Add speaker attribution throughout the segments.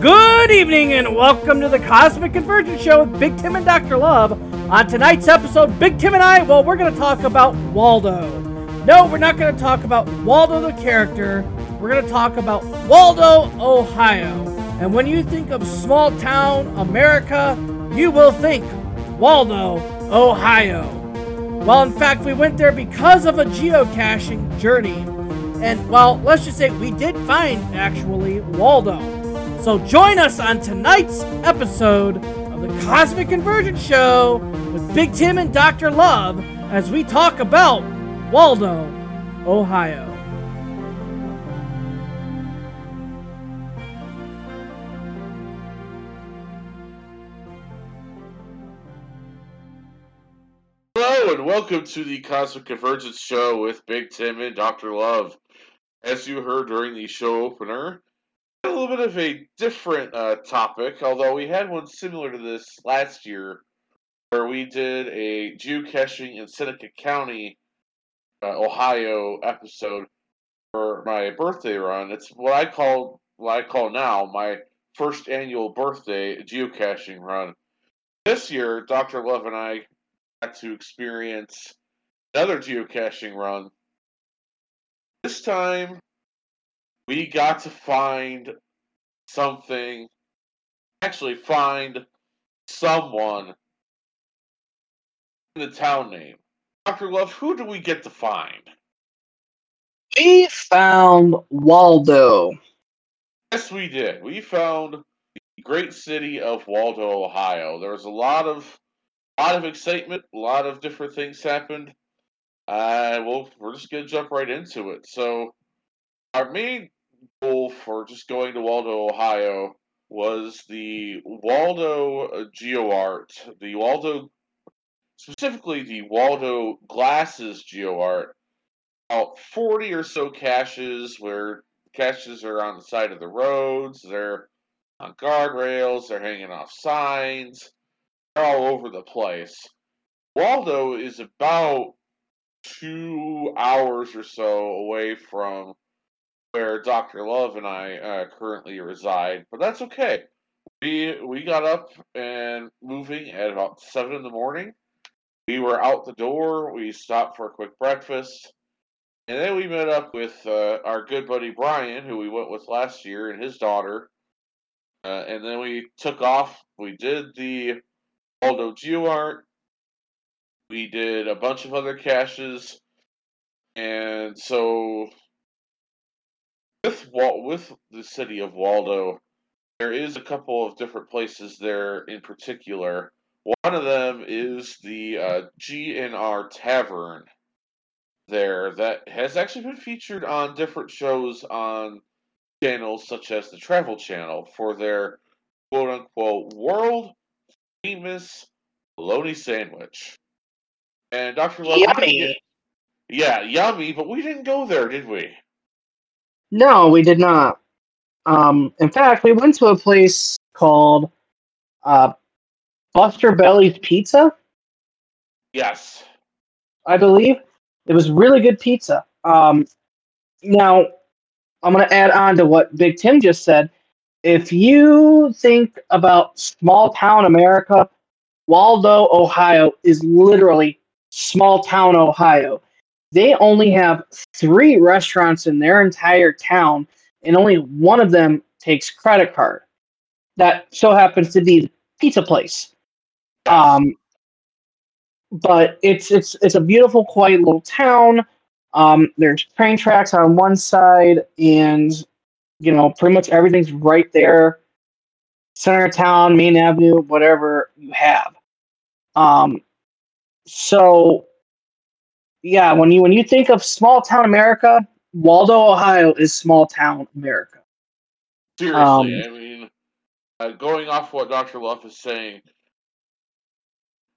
Speaker 1: Good evening and welcome to the Cosmic Convergence Show with Big Tim and Dr. Love. On tonight's episode, Big Tim and I, well, we're going to talk about Waldo. No, we're not going to talk about Waldo the character. We're going to talk about Waldo, Ohio. And when you think of small town America, you will think Waldo, Ohio. Well, in fact, we went there because of a geocaching journey. And, well, let's just say we did find, actually, Waldo. So join us on tonight's episode of the Cosmic Convergence Show with Big Tim and Dr. Love as we talk about Waldo, Ohio.
Speaker 2: Hello and welcome to the Cosmic Convergence Show with Big Tim and Dr. Love. As you heard during the show opener, a little bit of a different uh, topic, although we had one similar to this last year, where we did a geocaching in Seneca County, uh, Ohio episode for my birthday run. It's what I call what I call now my first annual birthday geocaching run. This year, Dr. Love and I got to experience another geocaching run. This time, we got to find something, actually find someone in the town name. Dr. Love, who do we get to find?
Speaker 3: We found Waldo.
Speaker 2: Yes, we did. We found the great city of Waldo, Ohio. There was a lot of a lot of excitement, a lot of different things happened. Uh, well, we're just gonna jump right into it. So, our main goal for just going to Waldo, Ohio, was the Waldo uh, Geo Art, the Waldo, specifically the Waldo Glasses Geo Art. About 40 or so caches where caches are on the side of the roads, they're on guardrails, they're hanging off signs, they're all over the place. Waldo is about two hours or so away from where Dr. Love and I uh, currently reside, but that's okay. We we got up and moving at about seven in the morning. We were out the door. We stopped for a quick breakfast, and then we met up with uh, our good buddy Brian, who we went with last year, and his daughter. Uh, and then we took off. We did the Waldo GeoArt. We did a bunch of other caches, and so with Wal- with the city of Waldo, there is a couple of different places there in particular. One of them is the uh, G&R Tavern there that has actually been featured on different shows on channels such as the Travel Channel for their quote unquote world famous bologna sandwich. And Dr. Love,
Speaker 3: Yummy.
Speaker 2: get- yeah, yummy, but we didn't go there, did we?
Speaker 3: No, we did not. Um, in fact, we went to a place called uh, Buster Belly's Pizza,
Speaker 2: Yes.
Speaker 3: I believe. It was really good pizza. Um, now, I'm going to add on to what Big Tim just said. If you think about small town America, Waldo, Ohio is literally small town Ohio. They only have three restaurants in their entire town, and only one of them takes credit card. That so happens to be the pizza place. Um, but it's it's it's a beautiful, quiet little town. Um, there's train tracks on one side, and you know pretty much everything's right there. Center of town, main avenue, whatever you have. Um, so yeah, when you when you think of small town America, Waldo, Ohio is small town America.
Speaker 2: Seriously,
Speaker 3: Um,
Speaker 2: I mean, uh, going off what Dr. Love is saying,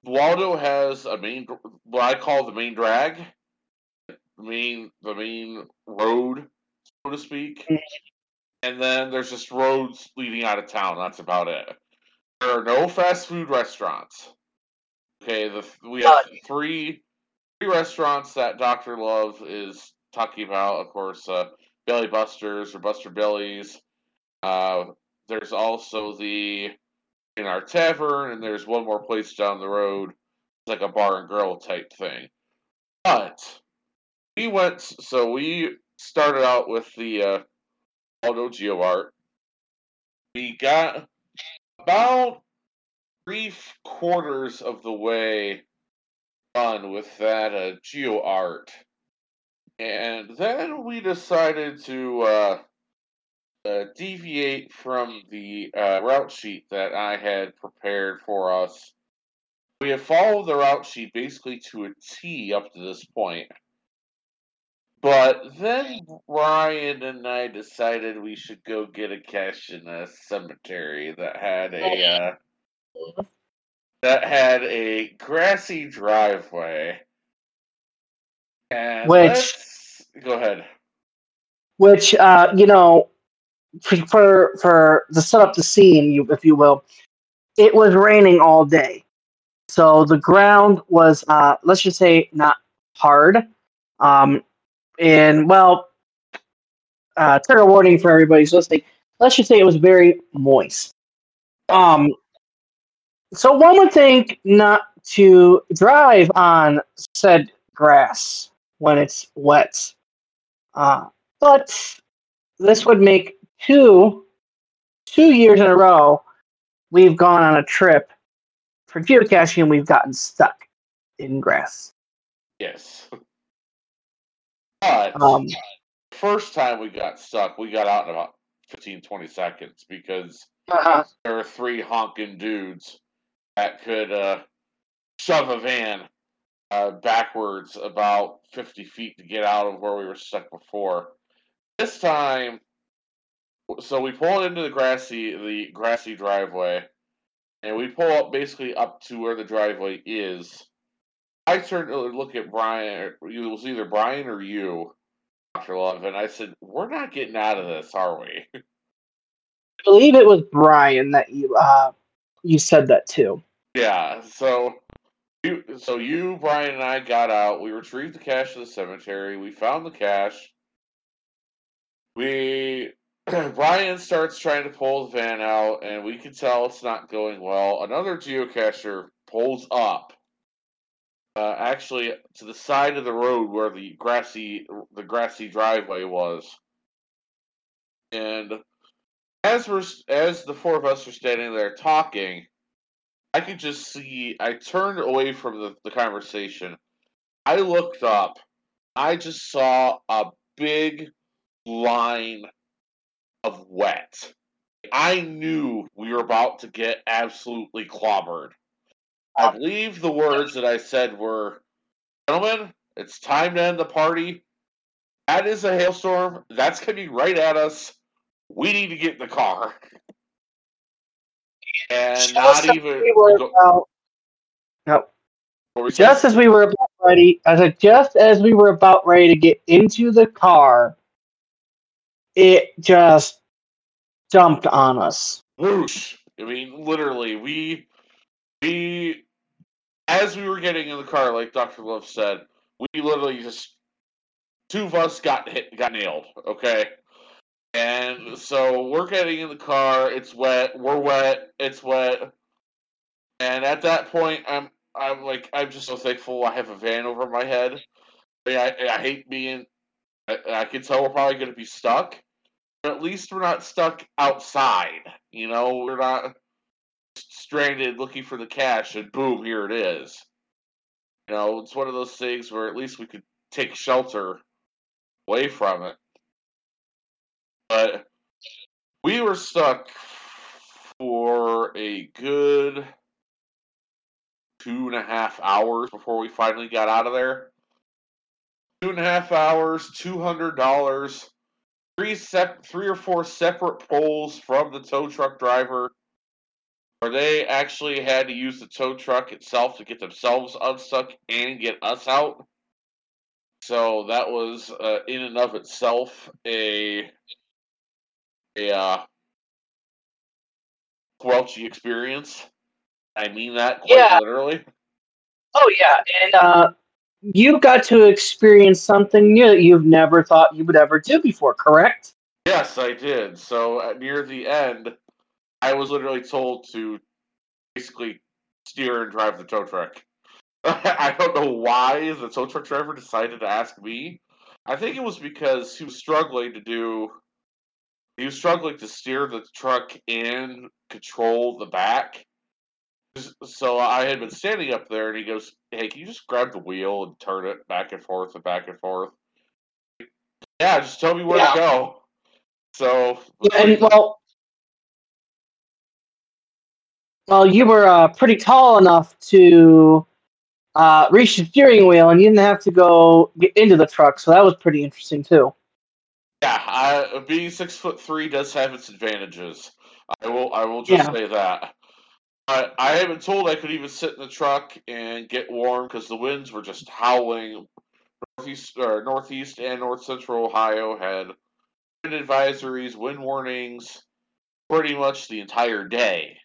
Speaker 2: Waldo has a main, what I call the main drag, the main, the main road, so to speak,
Speaker 3: Mhm.
Speaker 2: and then there's just roads leading out of town. That's about it. There are no fast food restaurants. Okay, the we have three three restaurants that Doctor Love is talking about. Of course, uh, Belly Busters or Buster Bellies. Uh, there's also the in our tavern, and there's one more place down the road, it's like a bar and grill type thing. But we went, so we started out with the uh, Waldo Geo Art. We got about three quarters of the way done with that uh, Geo Art. And then we decided to uh, uh, deviate from the uh, route sheet that I had prepared for us. We have followed the route sheet basically to a T up to this point. But then Ryan and I decided we should go get a cache in a cemetery that had a uh, that had a grassy driveway. And
Speaker 3: Which-
Speaker 2: go ahead.
Speaker 3: which uh, you know, for for, to set up the scene, you if you will, it was raining all day, so the ground was uh, let's just say not hard, um, and well, uh, trigger warning for everybody who's listening. Let's just say it was very moist. Um, so one would think not to drive on said grass when it's wet. Uh, but this would make two two years in a row we've gone on a trip for geocaching and we've gotten stuck in grass.
Speaker 2: Yes. But
Speaker 3: Um,
Speaker 2: first time we got stuck, we got out in about 15, 20 seconds because
Speaker 3: uh,
Speaker 2: there are three honking dudes that could uh, shove a van uh, backwards about 50 feet to get out of where we were stuck before. This time, so we pull into the grassy the grassy driveway, and we pull up basically up to where the driveway is. I turned to look at Brian. It was either Brian or you, Doctor Love, and I said, "We're not getting out of this, are we?"
Speaker 3: I believe it was Brian that you uh, you said that too.
Speaker 2: Yeah, so you so you, Brian, and I got out. We retrieved the cache of the cemetery. We found the cache. We Brian starts trying to pull the van out, and we can tell it's not going well. Another geocacher pulls up, uh, actually to the side of the road where the grassy the grassy driveway was, and as we're as the four of us are standing there talking. I could just see. I turned away from the, the conversation. I looked up. I just saw a big line of wet. I knew we were about to get absolutely clobbered. I believe the words that I said were, Gentlemen, it's time to end the party. That is a hailstorm. That's coming right at us. We need to get in the car. And
Speaker 3: Just
Speaker 2: not even.
Speaker 3: we were
Speaker 2: go-
Speaker 3: about, no,
Speaker 2: what were you saying?
Speaker 3: just as we were about ready, I said just as we were about ready to get into the car, it just dumped on us.
Speaker 2: whoosh. I mean, literally, we we as we were getting in the car, like Doctor Love said, we literally just two of us got hit, got nailed. Okay, and so we're getting in the car. It's wet. We're wet. It's wet. And at that point, I'm I'm like I'm just so thankful I have a van over my head. I, I, I hate being. I, I can tell we're probably going to be stuck, but at least we're not stuck outside. You know, we're not stranded looking for the cache, and boom, here it is. You know, it's one of those things where at least we could take shelter away from it. But we were stuck for a good two and a half hours before we finally got out of there. Two and a half hours, two hundred dollars, three sep- three or four separate pulls from the tow truck driver, where they actually had to use the tow truck itself to get themselves unstuck and get us out. So that was, uh, in and of itself, a a uh, squelchy experience. I mean that quite
Speaker 3: Yeah.
Speaker 2: literally.
Speaker 3: Oh yeah, and uh, you got to experience something new that you've never thought you would ever do before, correct?
Speaker 2: Yes, I did. So uh, near the end, I was literally told to basically steer and drive the tow truck. I don't know why the tow truck driver decided to ask me. I think it was because he was struggling to do. He was struggling to steer the truck and control the back. So I had been standing up there, and he goes, "Hey, can you just grab the wheel and turn it back and forth and back and forth?" Yeah, just tell me where
Speaker 3: Yeah.
Speaker 2: to go. So
Speaker 3: And well, well, you were uh, pretty tall enough to uh, reach the steering wheel, and you didn't have to go get into the truck. So that was pretty interesting too.
Speaker 2: Yeah, I, being six foot three does have its advantages. I will, I will just
Speaker 3: Yeah.
Speaker 2: say that. I, I have been told I could even sit in the truck and get warm because the winds were just howling. Northeast, or northeast and north central Ohio had wind advisories, wind warnings, pretty much the entire day.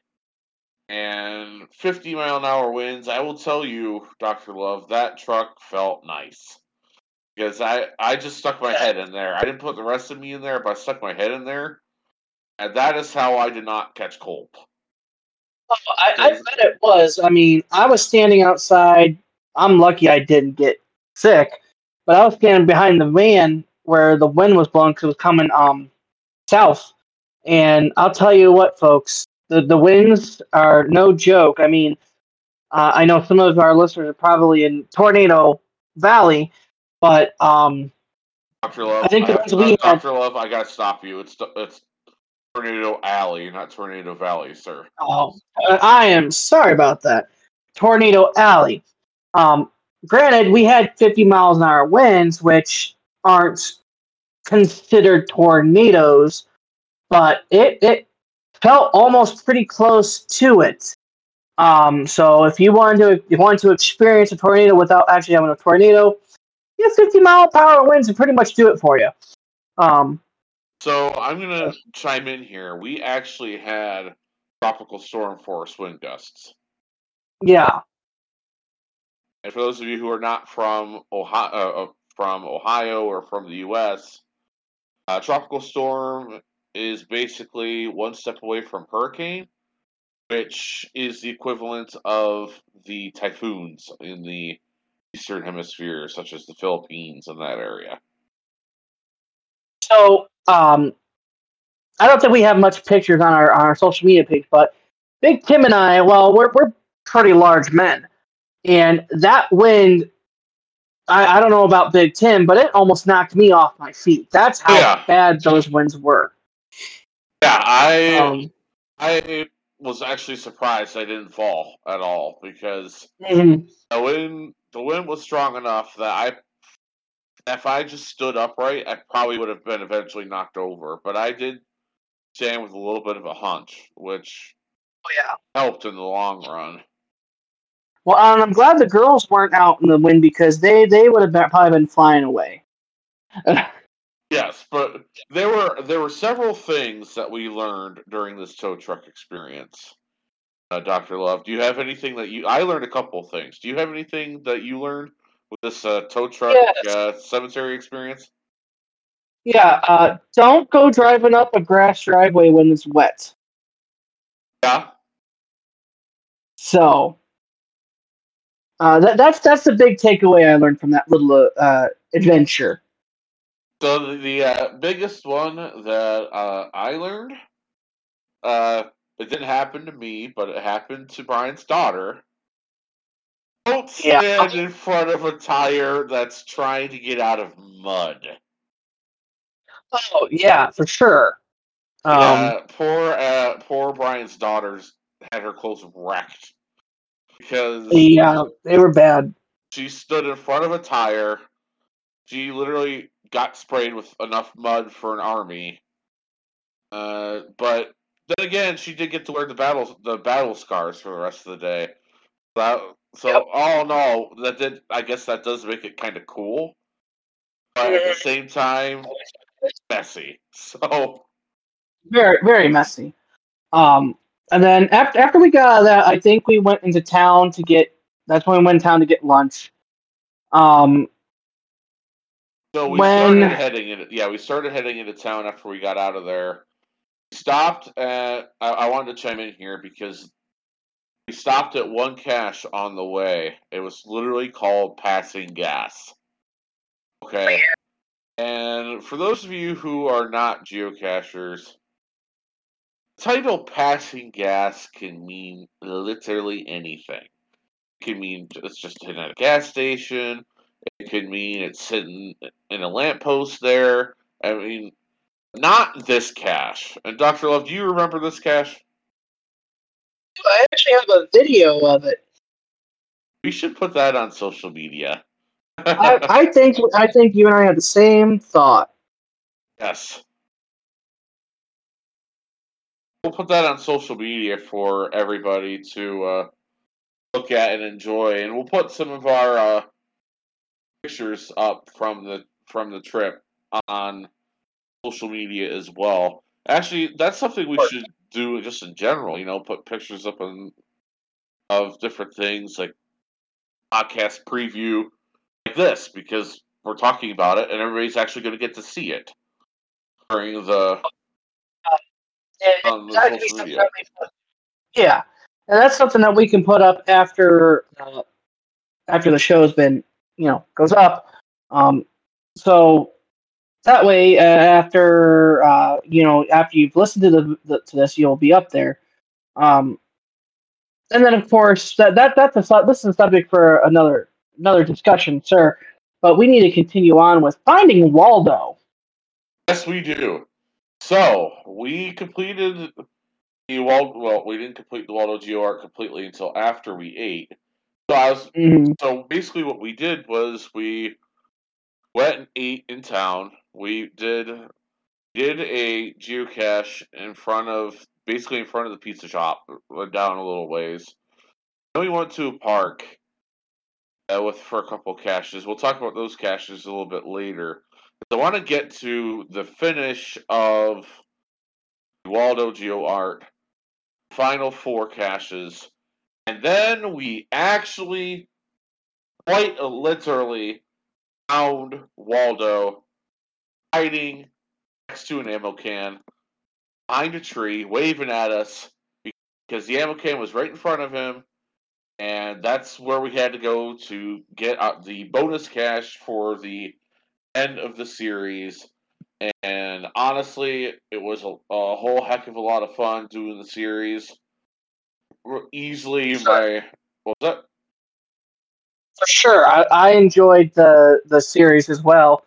Speaker 2: And 50 mile an hour winds. I will tell you, Doctor Love, that truck felt nice because I I just stuck my head in there. I didn't put the rest of me in there, but I stuck my head in there, and that is how I did not catch cold.
Speaker 3: Oh, I, I bet it was. I mean, I was standing outside. I'm lucky I didn't get sick, but I was standing behind the van where the wind was blowing because it was coming um south. And I'll tell you what, folks, the the winds are no joke. I mean, uh, I know some of our listeners are probably in Tornado Valley, but um,
Speaker 2: Doctor Love,
Speaker 3: I think the ones we had-
Speaker 2: Doctor Love, I gotta stop you. It's it's Tornado Alley, not Tornado Valley, sir.
Speaker 3: Oh, I am sorry about that. Tornado Alley. Um, granted, we had 50 miles an hour winds, which aren't considered tornadoes, but it it felt almost pretty close to it. Um, so if you wanted to if you wanted to experience a tornado without actually having a tornado, yeah, 50 mile per hour winds would pretty much do it for you. Um,
Speaker 2: So I'm gonna chime in here. We actually had tropical storm force wind gusts.
Speaker 3: yeah,
Speaker 2: And for those of you who are not from Ohio, uh, uh, from Ohio or from the U.S., uh, tropical storm is basically one step away from hurricane, which is the equivalent of the typhoons in the eastern hemisphere, such as the Philippines and that area.
Speaker 3: So, um, I don't think we have much pictures on our on our social media page, but Big Tim and I, well, we're we're pretty large men, and that wind, I, I don't know about Big Tim, but it almost knocked me off my feet. That's how
Speaker 2: Yeah.
Speaker 3: bad those winds were.
Speaker 2: Yeah, I
Speaker 3: Um,
Speaker 2: I was actually surprised I didn't fall at all because
Speaker 3: mhm.
Speaker 2: the wind the wind was strong enough that I if I just stood upright, I probably would have been eventually knocked over. But I did stand with a little bit of a hunch, which
Speaker 3: Oh, yeah.
Speaker 2: helped in the long run.
Speaker 3: Well, and I'm glad the girls weren't out in the wind because they they would have been, probably been flying away.
Speaker 2: Yes, but there were there were several things that we learned during this tow truck experience. Uh, Doctor Love, do you have anything that you? I learned a couple of things. Do you have anything that you learned with this uh, tow truck
Speaker 3: Yes.
Speaker 2: uh, cemetery experience?
Speaker 3: Yeah. Uh, don't go driving up a grass driveway when it's wet.
Speaker 2: Yeah.
Speaker 3: So uh, that, that's that's the big takeaway I learned from that little uh, adventure.
Speaker 2: So the, the uh, biggest one that uh, I learned, uh, it didn't happen to me, but it happened to Brian's daughter. Don't
Speaker 3: Yeah.
Speaker 2: stand in front of a tire that's trying to get out of mud.
Speaker 3: Oh yeah, for sure. Um,
Speaker 2: yeah, poor, uh, poor Brian's daughters had her clothes wrecked because
Speaker 3: yeah, they were bad.
Speaker 2: she stood in front of a tire. She literally got sprayed with enough mud for an army. Uh, but then again, she did get to wear the battle the battle scars for the rest of the day. That, so
Speaker 3: Yep.
Speaker 2: all in all, that did I guess that does make it kind of cool. But at the same time, messy. So
Speaker 3: Very very messy. Um, and then after after we got out of that, I think we went into town to get. That's when we went in town to get lunch. Um,
Speaker 2: So we
Speaker 3: When-
Speaker 2: started heading into yeah, we started heading into town after we got out of there. Stopped at. I, I wanted to chime in here because we stopped at one cache on the way. It was literally called passing gas. Okay. And for those of you who are not geocachers, title passing gas can mean literally anything. It can mean it's just hitting at a gas station. It could mean it's sitting in a lamppost there. I mean, not this cache. And Dr. Love, do you remember this cache?
Speaker 3: I actually have a video of it.
Speaker 2: We should put that on social media.
Speaker 3: I, I think I think you and I had the same thought.
Speaker 2: yes. We'll put that on social media for everybody to uh, look at and enjoy, and we'll put some of our uh, pictures up from the from the trip on social media as well. Actually, that's something we should do just in general. You know, put pictures up on, of different things like podcast preview like this because we're talking about it and everybody's actually going to get to see it during the
Speaker 3: And
Speaker 2: on the
Speaker 3: that could be
Speaker 2: social media.
Speaker 3: put- yeah, and that's something that we can put up after uh, after the show's been you know goes up. Um, so that way, uh, after uh, you know after you've listened to the, the to this, you'll be up there. Um, and then of course that that that's a this is a subject for another another discussion, sir. But we need to continue on with finding Waldo.
Speaker 2: Yes, we do. So we completed the Waldo. Well, we didn't complete the Waldo Geo completely until after we ate. So I was
Speaker 3: Mhm.
Speaker 2: so basically what we did was we went and ate in town. We did did a geocache in front of basically in front of the pizza shop, went down a little ways. Then we went to a park uh, with for a couple caches. We'll talk about those caches a little bit later. I want to get to the finish of Waldo Geo Art, final four caches, and then we actually, quite literally, found Waldo hiding next to an ammo can behind a tree, waving at us because the ammo can was right in front of him, and that's where we had to go to get out the bonus cache for the end of the series. And honestly, it was a, a whole heck of a lot of fun doing the series. Easily my what was that?
Speaker 3: For sure, I, I enjoyed the the series as well,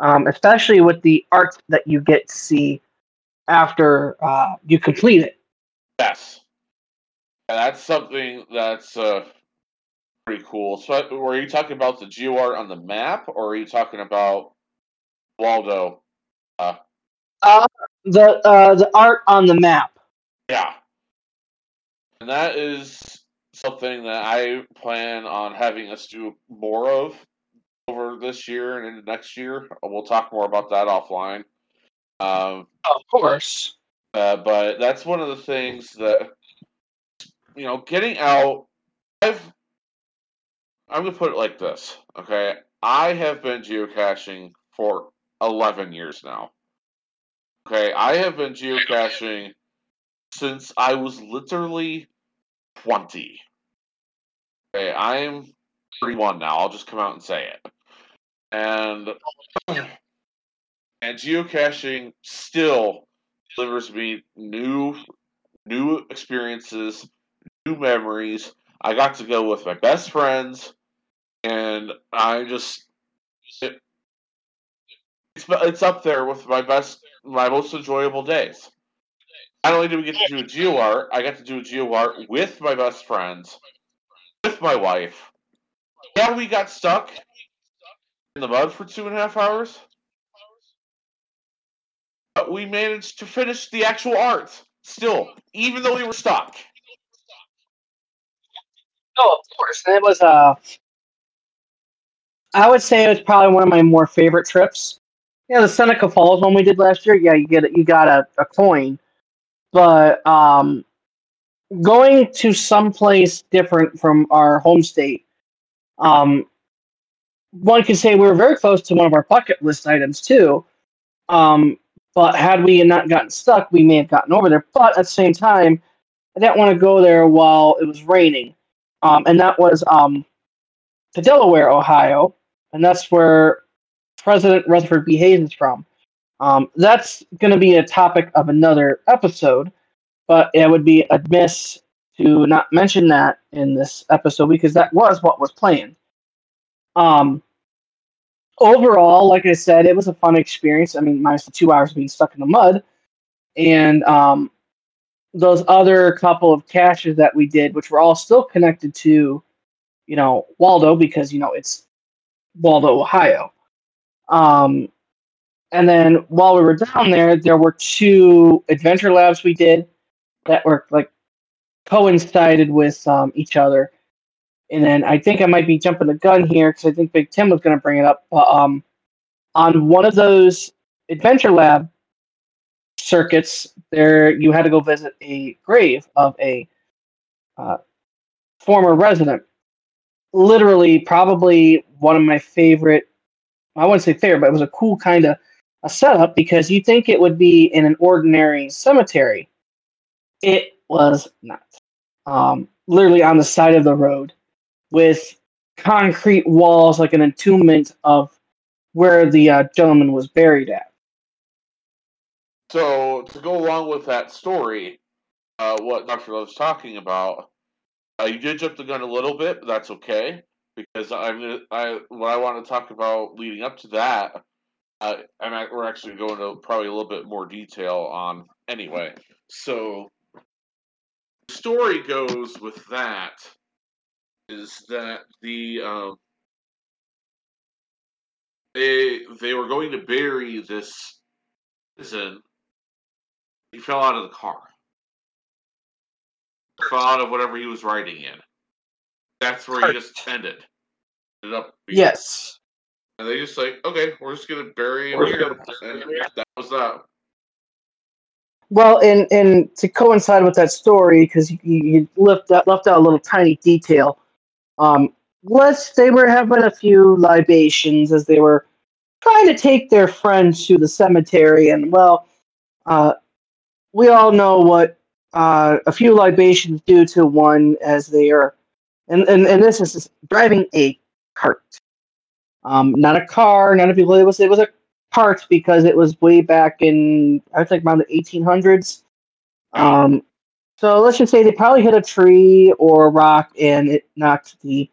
Speaker 3: um, especially with the art that you get to see after uh, you complete it.
Speaker 2: Yes. And that's something that's uh, pretty cool. So, were you talking about the geo art on the map, or are you talking about Waldo?
Speaker 3: Uh, the uh, the art on the map.
Speaker 2: Yeah. And that is something that I plan on having us do more of over this year and into next year. We'll talk more about that offline. Um,
Speaker 3: Of course.
Speaker 2: Uh, but that's one of the things that you know, getting out. I've. I'm gonna put it like this, okay? I have been geocaching for 11 years now. Okay, I have been geocaching since I was literally 20. Okay, I am 31 now. I'll just come out and say it. And and geocaching still delivers me new new experiences, new memories. I got to go with my best friends, and I just it, it's it's up there with my best, my most enjoyable days. Not only did we get to do a geo art, I got to do a geo art with my best friends, with my wife. Yeah, we got stuck in the mud for two and a half hours, but we managed to finish the actual art still, even though we were stuck.
Speaker 3: Oh, of course. And it was uh I would say it was probably one of my more favorite trips. Yeah, the Seneca Falls one we did last year. Yeah, you get. You got a, a coin, but um, going to someplace different from our home state. Um, one could say we were very close to one of our bucket list items too. Um, But had we not gotten stuck, we may have gotten over there. But at the same time, I didn't want to go there while it was raining. Um, and that was um, to Delaware, Ohio. And that's where President Rutherford B. Hayes is from. Um, that's going to be a topic of another episode, but it would be amiss to not mention that in this episode because that was what was planned. Um, overall, like I said, it was a fun experience. I mean, minus the two hours being stuck in the mud, and um, those other couple of caches that we did, which were all still connected to, you know, Waldo because you know it's Waldo, Ohio. Um, and then while we were down there, there were two adventure labs we did that were like coincided with um, each other. And then I think I might be jumping the gun here because I think Big Tim was going to bring it up. But um, on one of those adventure lab circuits, there you had to go visit a grave of a uh, former resident. Literally, probably one of my favorite. I wouldn't say favorite, but it was a cool kind of a setup because you think it would be in an ordinary cemetery. It was not. Um, literally on the side of the road with concrete walls like an entombment of where the uh, gentleman was buried at.
Speaker 2: So to go along with that story, uh, what Doctor Love's talking about, uh, you did jump the gun a little bit, but that's okay because I'm gonna, I what I want to talk about leading up to that. Uh, and I, we're actually going to probably a little bit more detail on anyway. So the story goes with that is that the um, they they were going to bury this citizen. He fell out of the car. Fell out of whatever he was riding in. That's where he just ended. Ended up.
Speaker 3: Yes.
Speaker 2: And they just like, okay, we're just gonna bury him here, and that was that.
Speaker 3: Well, and and to coincide with that story, because you, you left out, left out a little tiny detail. Um, let's they were having a few libations as they were trying to take their friend to the cemetery, and well, uh, we all know what uh, a few libations do to one as they are, and and, and this is driving a cart, um, not a car, not a vehicle. It was it was a cart because it was way back in I think around the 1800s. Um, so let's just say they probably hit a tree or a rock and it knocked the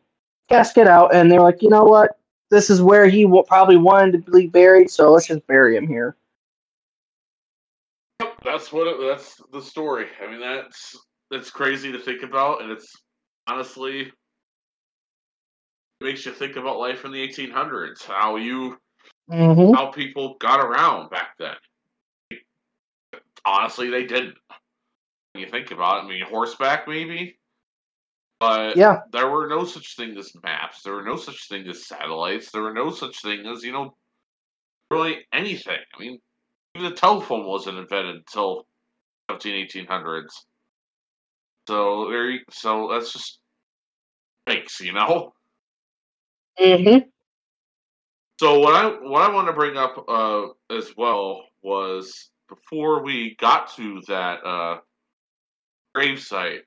Speaker 3: casket out, and they're like, you know what? This is where he w- probably wanted to be buried, so let's just bury him here.
Speaker 2: Yep, that's what it, that's the story. I mean, that's that's crazy to think about, and it's honestly it makes you think about life in the 1800s. How you
Speaker 3: Mm-hmm.
Speaker 2: how people got around back then. Honestly, they didn't. You think about it, I mean, horseback maybe, but
Speaker 3: Yeah.
Speaker 2: there were no such thing as maps. There were no such thing as satellites. There were no such thing as you know, really anything. I mean, even the telephone wasn't invented until 17, 1800s. So there, you, so that's just makes you know.
Speaker 3: Mm-hmm.
Speaker 2: So what I what I want to bring up uh, as well was before we got to that uh, grave site,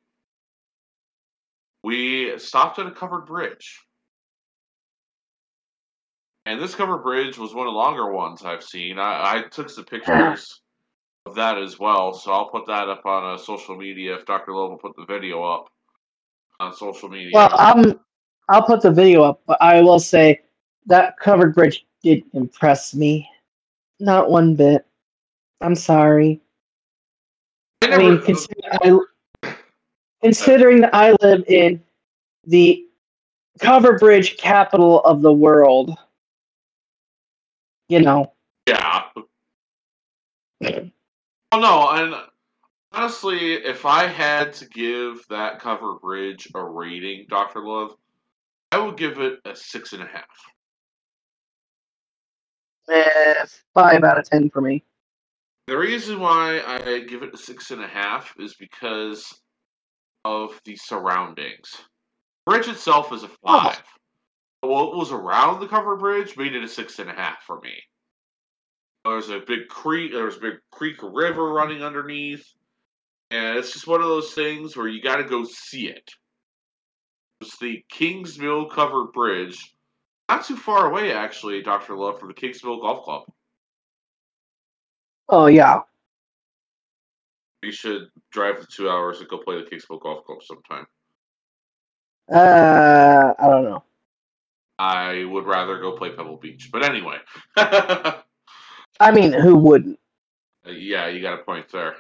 Speaker 2: we stopped at a covered bridge, and this covered bridge was one of the longer ones I've seen. I, I took some pictures of that as well, so I'll put that up on uh, social media if Doctor Love will put the video up on social media.
Speaker 3: Well, um, I'll put the video up, but I will say that covered bridge did impress me. Not one bit. I'm sorry.
Speaker 2: I
Speaker 3: I mean, considering I, considering that I live in the cover bridge capital of the world, you know,
Speaker 2: Yeah. Oh no, and honestly, if I had to give that cover bridge a rating, Doctor Love, I would give it a six and a half.
Speaker 3: eh, five out of ten for me.
Speaker 2: The reason why I give it a six and a half is because of the surroundings. Bridge itself is a five. But what was around the cover bridge made it a six and a half for me. There's a big creek. There's a big creek river running underneath, and it's just one of those things where you got to go see it. It's the Kings Mill covered bridge, not too far away actually, Doctor Love, from the Kings Mill Golf Club.
Speaker 3: Oh yeah.
Speaker 2: We should drive the two hours and go play the Kings Mill Golf Club sometime.
Speaker 3: Uh, I don't know.
Speaker 2: I would rather go play Pebble Beach, but anyway.
Speaker 3: I mean, who wouldn't?
Speaker 2: yeah, you got a point there.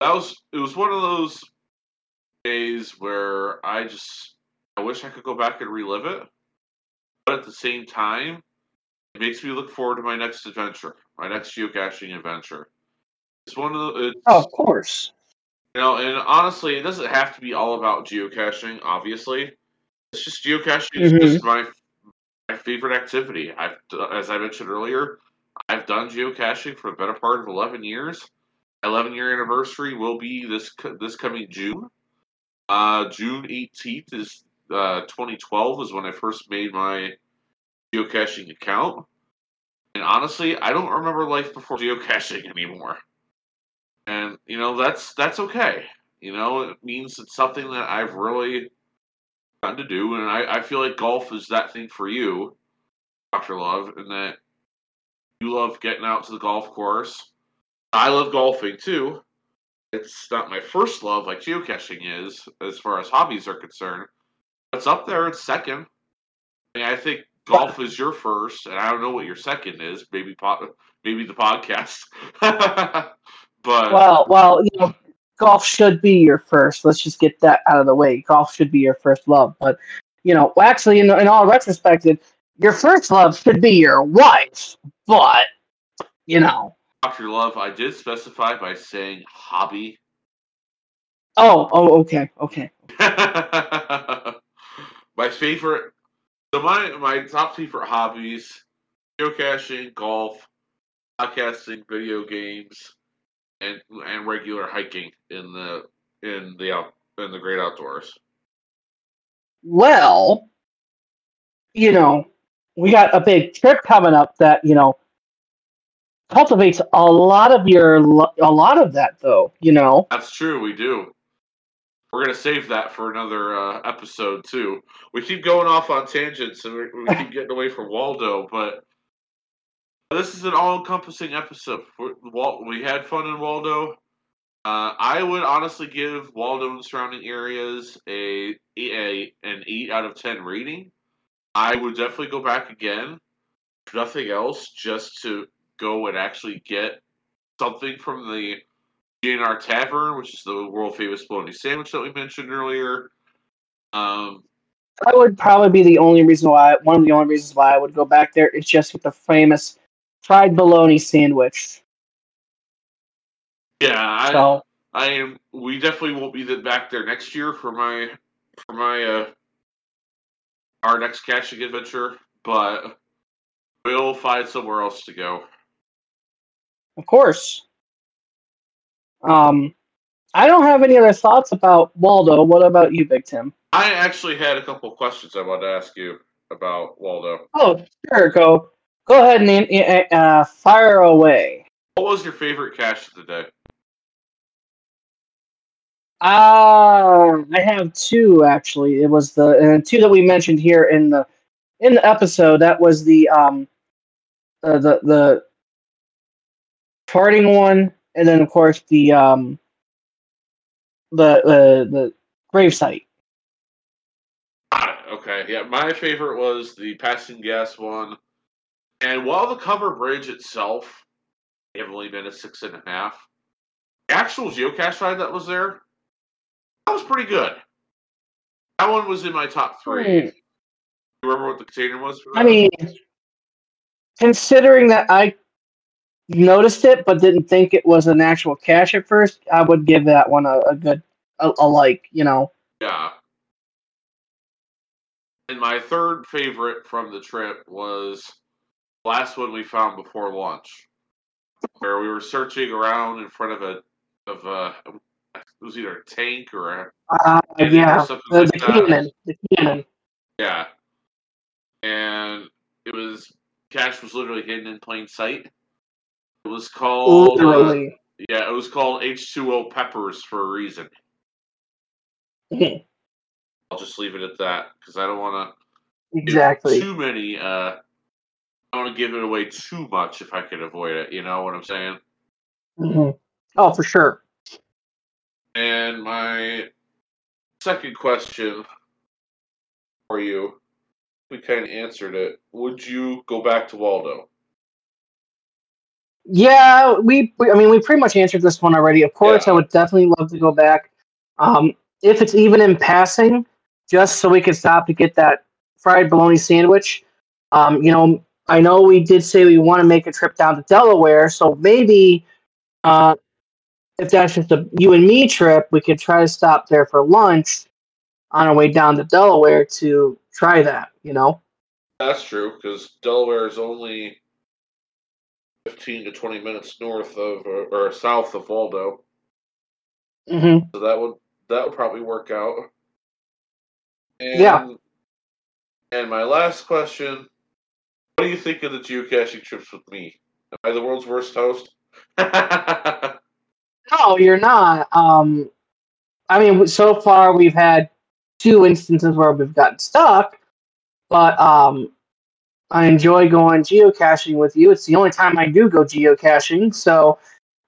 Speaker 2: That was it. Was one of those days where I just I wish I could go back and relive it, but at the same time, it makes me look forward to my next adventure, my next geocaching adventure. It's one of the. It's,
Speaker 3: Oh, of course.
Speaker 2: You know, and honestly, it doesn't have to be all about geocaching. Obviously, it's just geocaching is
Speaker 3: Mhm.
Speaker 2: just my my favorite activity. I've, as I mentioned earlier, I've done geocaching for the better part of eleven years. Eleven year anniversary will be this this coming June. Uh, June eighteenth is uh, 2012 is when I first made my geocaching account. And honestly, I don't remember life before geocaching anymore. And you know that's that's okay. You know it means it's something that I've really gotten to do, and I, I feel like golf is that thing for you, Doctor Love, and that you love getting out to the golf course. I love golfing too. It's not my first love like geocaching is, as far as hobbies are concerned. It's up there. It's second. I mean, I think golf is your first, and I don't know what your second is. Maybe po- maybe the podcast. but
Speaker 3: Well, well, you know, golf should be your first. Let's just get that out of the way. Golf should be your first love. But you know, well, actually, in, in all retrospect, your first love should be your wife. But you know,
Speaker 2: Dr. Love, I did specify by saying hobby.
Speaker 3: oh, oh, okay, okay.
Speaker 2: my favorite, so my my top favorite hobbies: geocaching, golf, podcasting, video games, and and regular hiking in the in the out in the great outdoors.
Speaker 3: Well, you know, we got a big trip coming up that you know cultivates a lot of your a lot of that though. You know,
Speaker 2: That's true. We do. We're gonna save that for another uh, episode too. We keep going off on tangents and we, we keep getting away from Waldo, but this is an all-encompassing episode. We, had fun in Waldo. Uh, I would honestly give Waldo and surrounding areas a, a an eight out of ten rating. I would definitely go back again, if nothing else, just to go and actually get something from the G&R Tavern, which is the world famous bologna sandwich that we mentioned earlier. Um,
Speaker 3: that would probably be the only reason why one of the only reasons why I would go back there is just with the famous fried bologna sandwich.
Speaker 2: yeah, I,
Speaker 3: So
Speaker 2: I am. We definitely won't be back there next year for my for my uh, our next catching adventure, but we'll find somewhere else to go.
Speaker 3: of course. Um, I don't have any other thoughts about Waldo. What about you, Big Tim?
Speaker 2: I actually had a couple questions I wanted to ask you about Waldo.
Speaker 3: Oh, sure. Go, go ahead and uh, fire away.
Speaker 2: What was your favorite cache of the day?
Speaker 3: Uh, I have two actually. It was the uh, two that we mentioned here in the in the episode. That was the um, uh, the the farting one, and then of course the um, the the the grave site.
Speaker 2: Okay. Yeah, my favorite was the passing gas one. And while the cover bridge itself may have only been a six and a half, the actual geocache ride that was there, that was pretty good. That one was in my top three.
Speaker 3: Hmm.
Speaker 2: You remember what the container was for?
Speaker 3: I mean, considering that I noticed it but didn't think it was an actual cache at first, I would give that one a, a good a, a like. You know.
Speaker 2: Yeah. And my third favorite from the trip was last one we found before launch, where we were searching around in front of a of a it was either a tank or a
Speaker 3: Uh,
Speaker 2: or
Speaker 3: yeah,
Speaker 2: something
Speaker 3: the,
Speaker 2: like
Speaker 3: the
Speaker 2: that.
Speaker 3: cannon, the cannon.
Speaker 2: Yeah, and it was cache was literally hidden in plain sight. It was called. uh, yeah, it was called H2O Peppers for a reason. I'll just leave it at that because I don't want to
Speaker 3: exactly.
Speaker 2: too many. Uh, don't want to give it away too much if I can avoid it. You know what I'm saying?
Speaker 3: hmm Oh, for sure.
Speaker 2: And my second question for you, we kind of answered it. Would you go back to Waldo?
Speaker 3: Yeah, we, we. I mean, we pretty much answered this one already. Of course,
Speaker 2: Yeah.
Speaker 3: I would definitely love to go back. Um, if it's even in passing, just so we can stop to get that fried bologna sandwich. Um, you know, I know we did say we want to make a trip down to Delaware, so maybe uh, if that's just a you and me trip, we could try to stop there for lunch on our way down to Delaware to try that. You know.
Speaker 2: That's true because Delaware is only fifteen to twenty minutes north of or, or south of Waldo,
Speaker 3: hmm
Speaker 2: so that would that would probably work out. And,
Speaker 3: Yeah.
Speaker 2: And my last question: What do you think of the geocaching trips with me? Am I the world's worst host?
Speaker 3: No, you're not. Um, I mean, so far we've had two instances where we've gotten stuck, but um, I enjoy going geocaching with you. It's the only time I do go geocaching. So,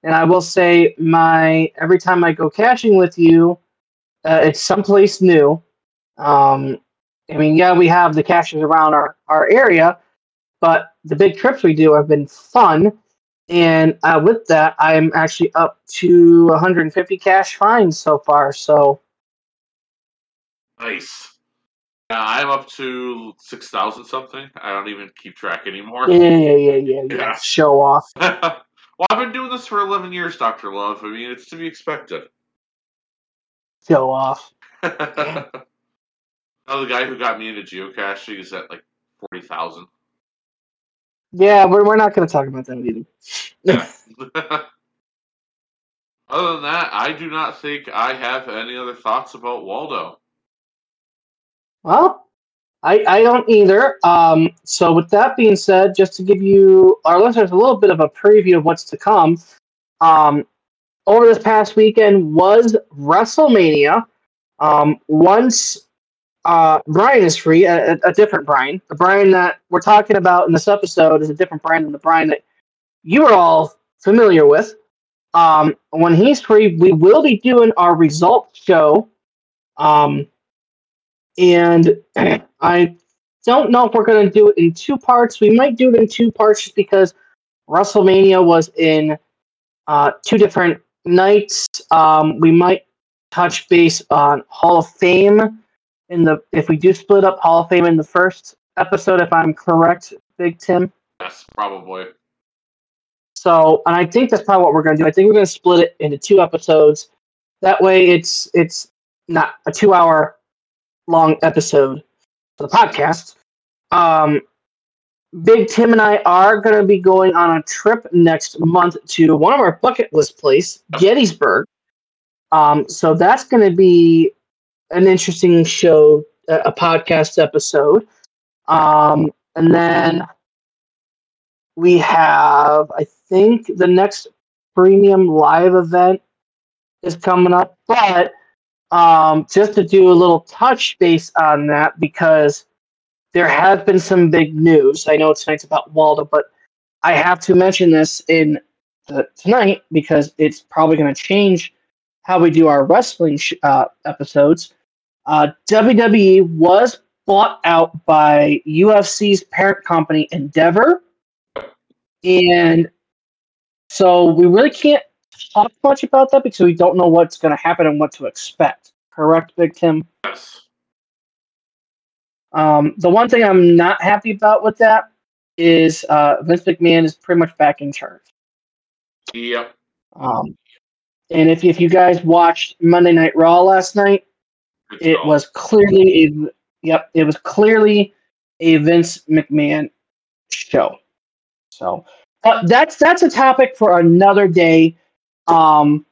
Speaker 3: and I will say, my every time I go caching with you, uh, it's someplace new. Um, I mean, yeah, we have the caches around our our area, but the big trips we do have been fun. And uh, with that, I'm actually up to 150 cache fines so far. So
Speaker 2: nice. Yeah, I'm up to six thousand something. I don't even keep track anymore.
Speaker 3: yeah, yeah, yeah, yeah, yeah.
Speaker 2: Yeah.
Speaker 3: Show off.
Speaker 2: well, I've been doing this for eleven years, Doctor Love. I mean, it's to be expected.
Speaker 3: Show off.
Speaker 2: oh, the guy who got me into geocaching is at like forty thousand.
Speaker 3: Yeah, we're, we're not going to talk about that either.
Speaker 2: Yeah. Other than that, I do not think I have any other thoughts about Waldo.
Speaker 3: Well, I, I don't either. Um, so with that being said, just to give you our listeners a little bit of a preview of what's to come, um, over this past weekend was WrestleMania. Um, once uh, Brian is free, a, a, different Brian, the Brian that we're talking about in this episode is a different Brian than the Brian that you are all familiar with. Um, when he's free, we will be doing our results show. Um, and I don't know if we're going to do it in two parts. We might do it in two parts just because WrestleMania was in uh, two different nights. Um, we might touch base on Hall of Fame in the if we do split up Hall of Fame in the first episode, if I'm correct, Big Tim.
Speaker 2: Yes, probably.
Speaker 3: So, and I think that's probably what we're going to do. I think we're going to split it into two episodes. That way, it's it's not a two-hour long episode for the podcast. Um, Big Tim and I are going to be going on a trip next month to one of our bucket list place, Gettysburg. Um, so that's going to be an interesting show, a, podcast episode. Um, and then we have, I think, the next premium live event is coming up, but um, just to do a little touch base on that because there has been some big news. I know tonight's about Waldo, but I have to mention this in the, tonight because it's probably going to change how we do our wrestling sh- uh, episodes. Uh, WWE was bought out by UFC's parent company Endeavor, and so we really can't talk much about that because we don't know what's going to happen and what to expect. Correct, Big Tim?
Speaker 2: Yes.
Speaker 3: Um, the one thing I'm not happy about with that is uh, Vince McMahon is pretty much back in charge.
Speaker 2: Yep.
Speaker 3: Um, and if if you guys watched Monday Night Raw last night,
Speaker 2: Good
Speaker 3: it
Speaker 2: call.
Speaker 3: was clearly a yep, it was clearly a Vince McMahon show. So, but that's that's a topic for another day. Um,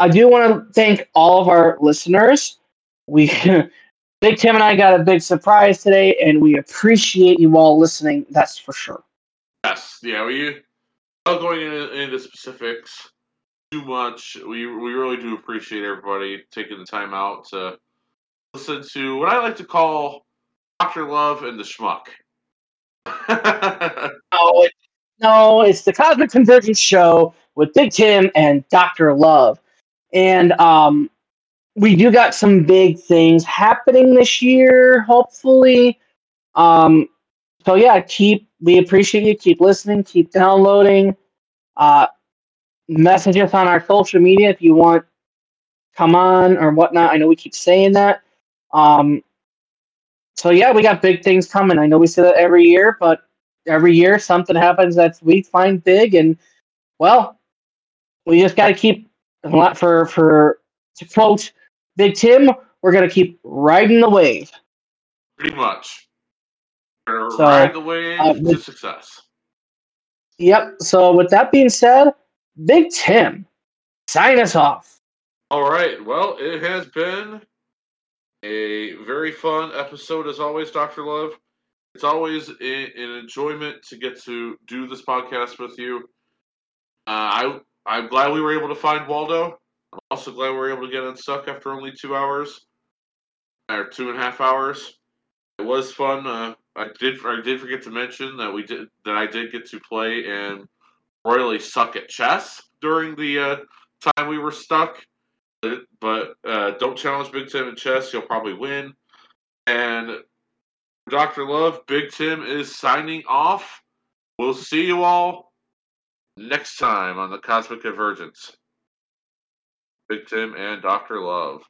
Speaker 3: I do want to thank all of our listeners. We Big Tim and I got a big surprise today, and we appreciate you all listening. That's for sure.
Speaker 2: Yes. Yeah. We Without going into, into specifics too much, we we really do appreciate everybody taking the time out to listen to what I like to call Doctor Love and the Schmuck.
Speaker 3: No, it, no, it's the Cosmic Convergence Show with Big Tim and Doctor Love, and um, we do got some big things happening this year. Hopefully, um, so yeah, keep we appreciate you. Keep listening. Keep downloading. Uh, message us on our social media if you want. Come on or whatnot. I know we keep saying that. Um, so yeah, we got big things coming. I know we say that every year, but every year something happens that we find big, and well, we just got to keep a lot for for to quote Big Tim. We're gonna keep riding the wave.
Speaker 2: Pretty much. We're
Speaker 3: So,
Speaker 2: ride the wave
Speaker 3: uh,
Speaker 2: to
Speaker 3: with-
Speaker 2: success.
Speaker 3: Yep. So with that being said, Big Tim, sign us off.
Speaker 2: All right. Well, it has been a very fun episode as always, Doctor Love. It's always a, an enjoyment to get to do this podcast with you. Uh, I I'm glad we were able to find Waldo. I'm also glad we were able to get unstuck after only two hours or two and a half hours. It was fun. Uh, I did I did forget to mention that we did that I did get to play and royally suck at chess during the uh, time we were stuck but uh, don't challenge Big Tim in chess. You'll probably win. And Dr. Love, Big Tim is signing off. We'll see you all next time on the Cosmic Convergence. Big Tim and Dr. Love.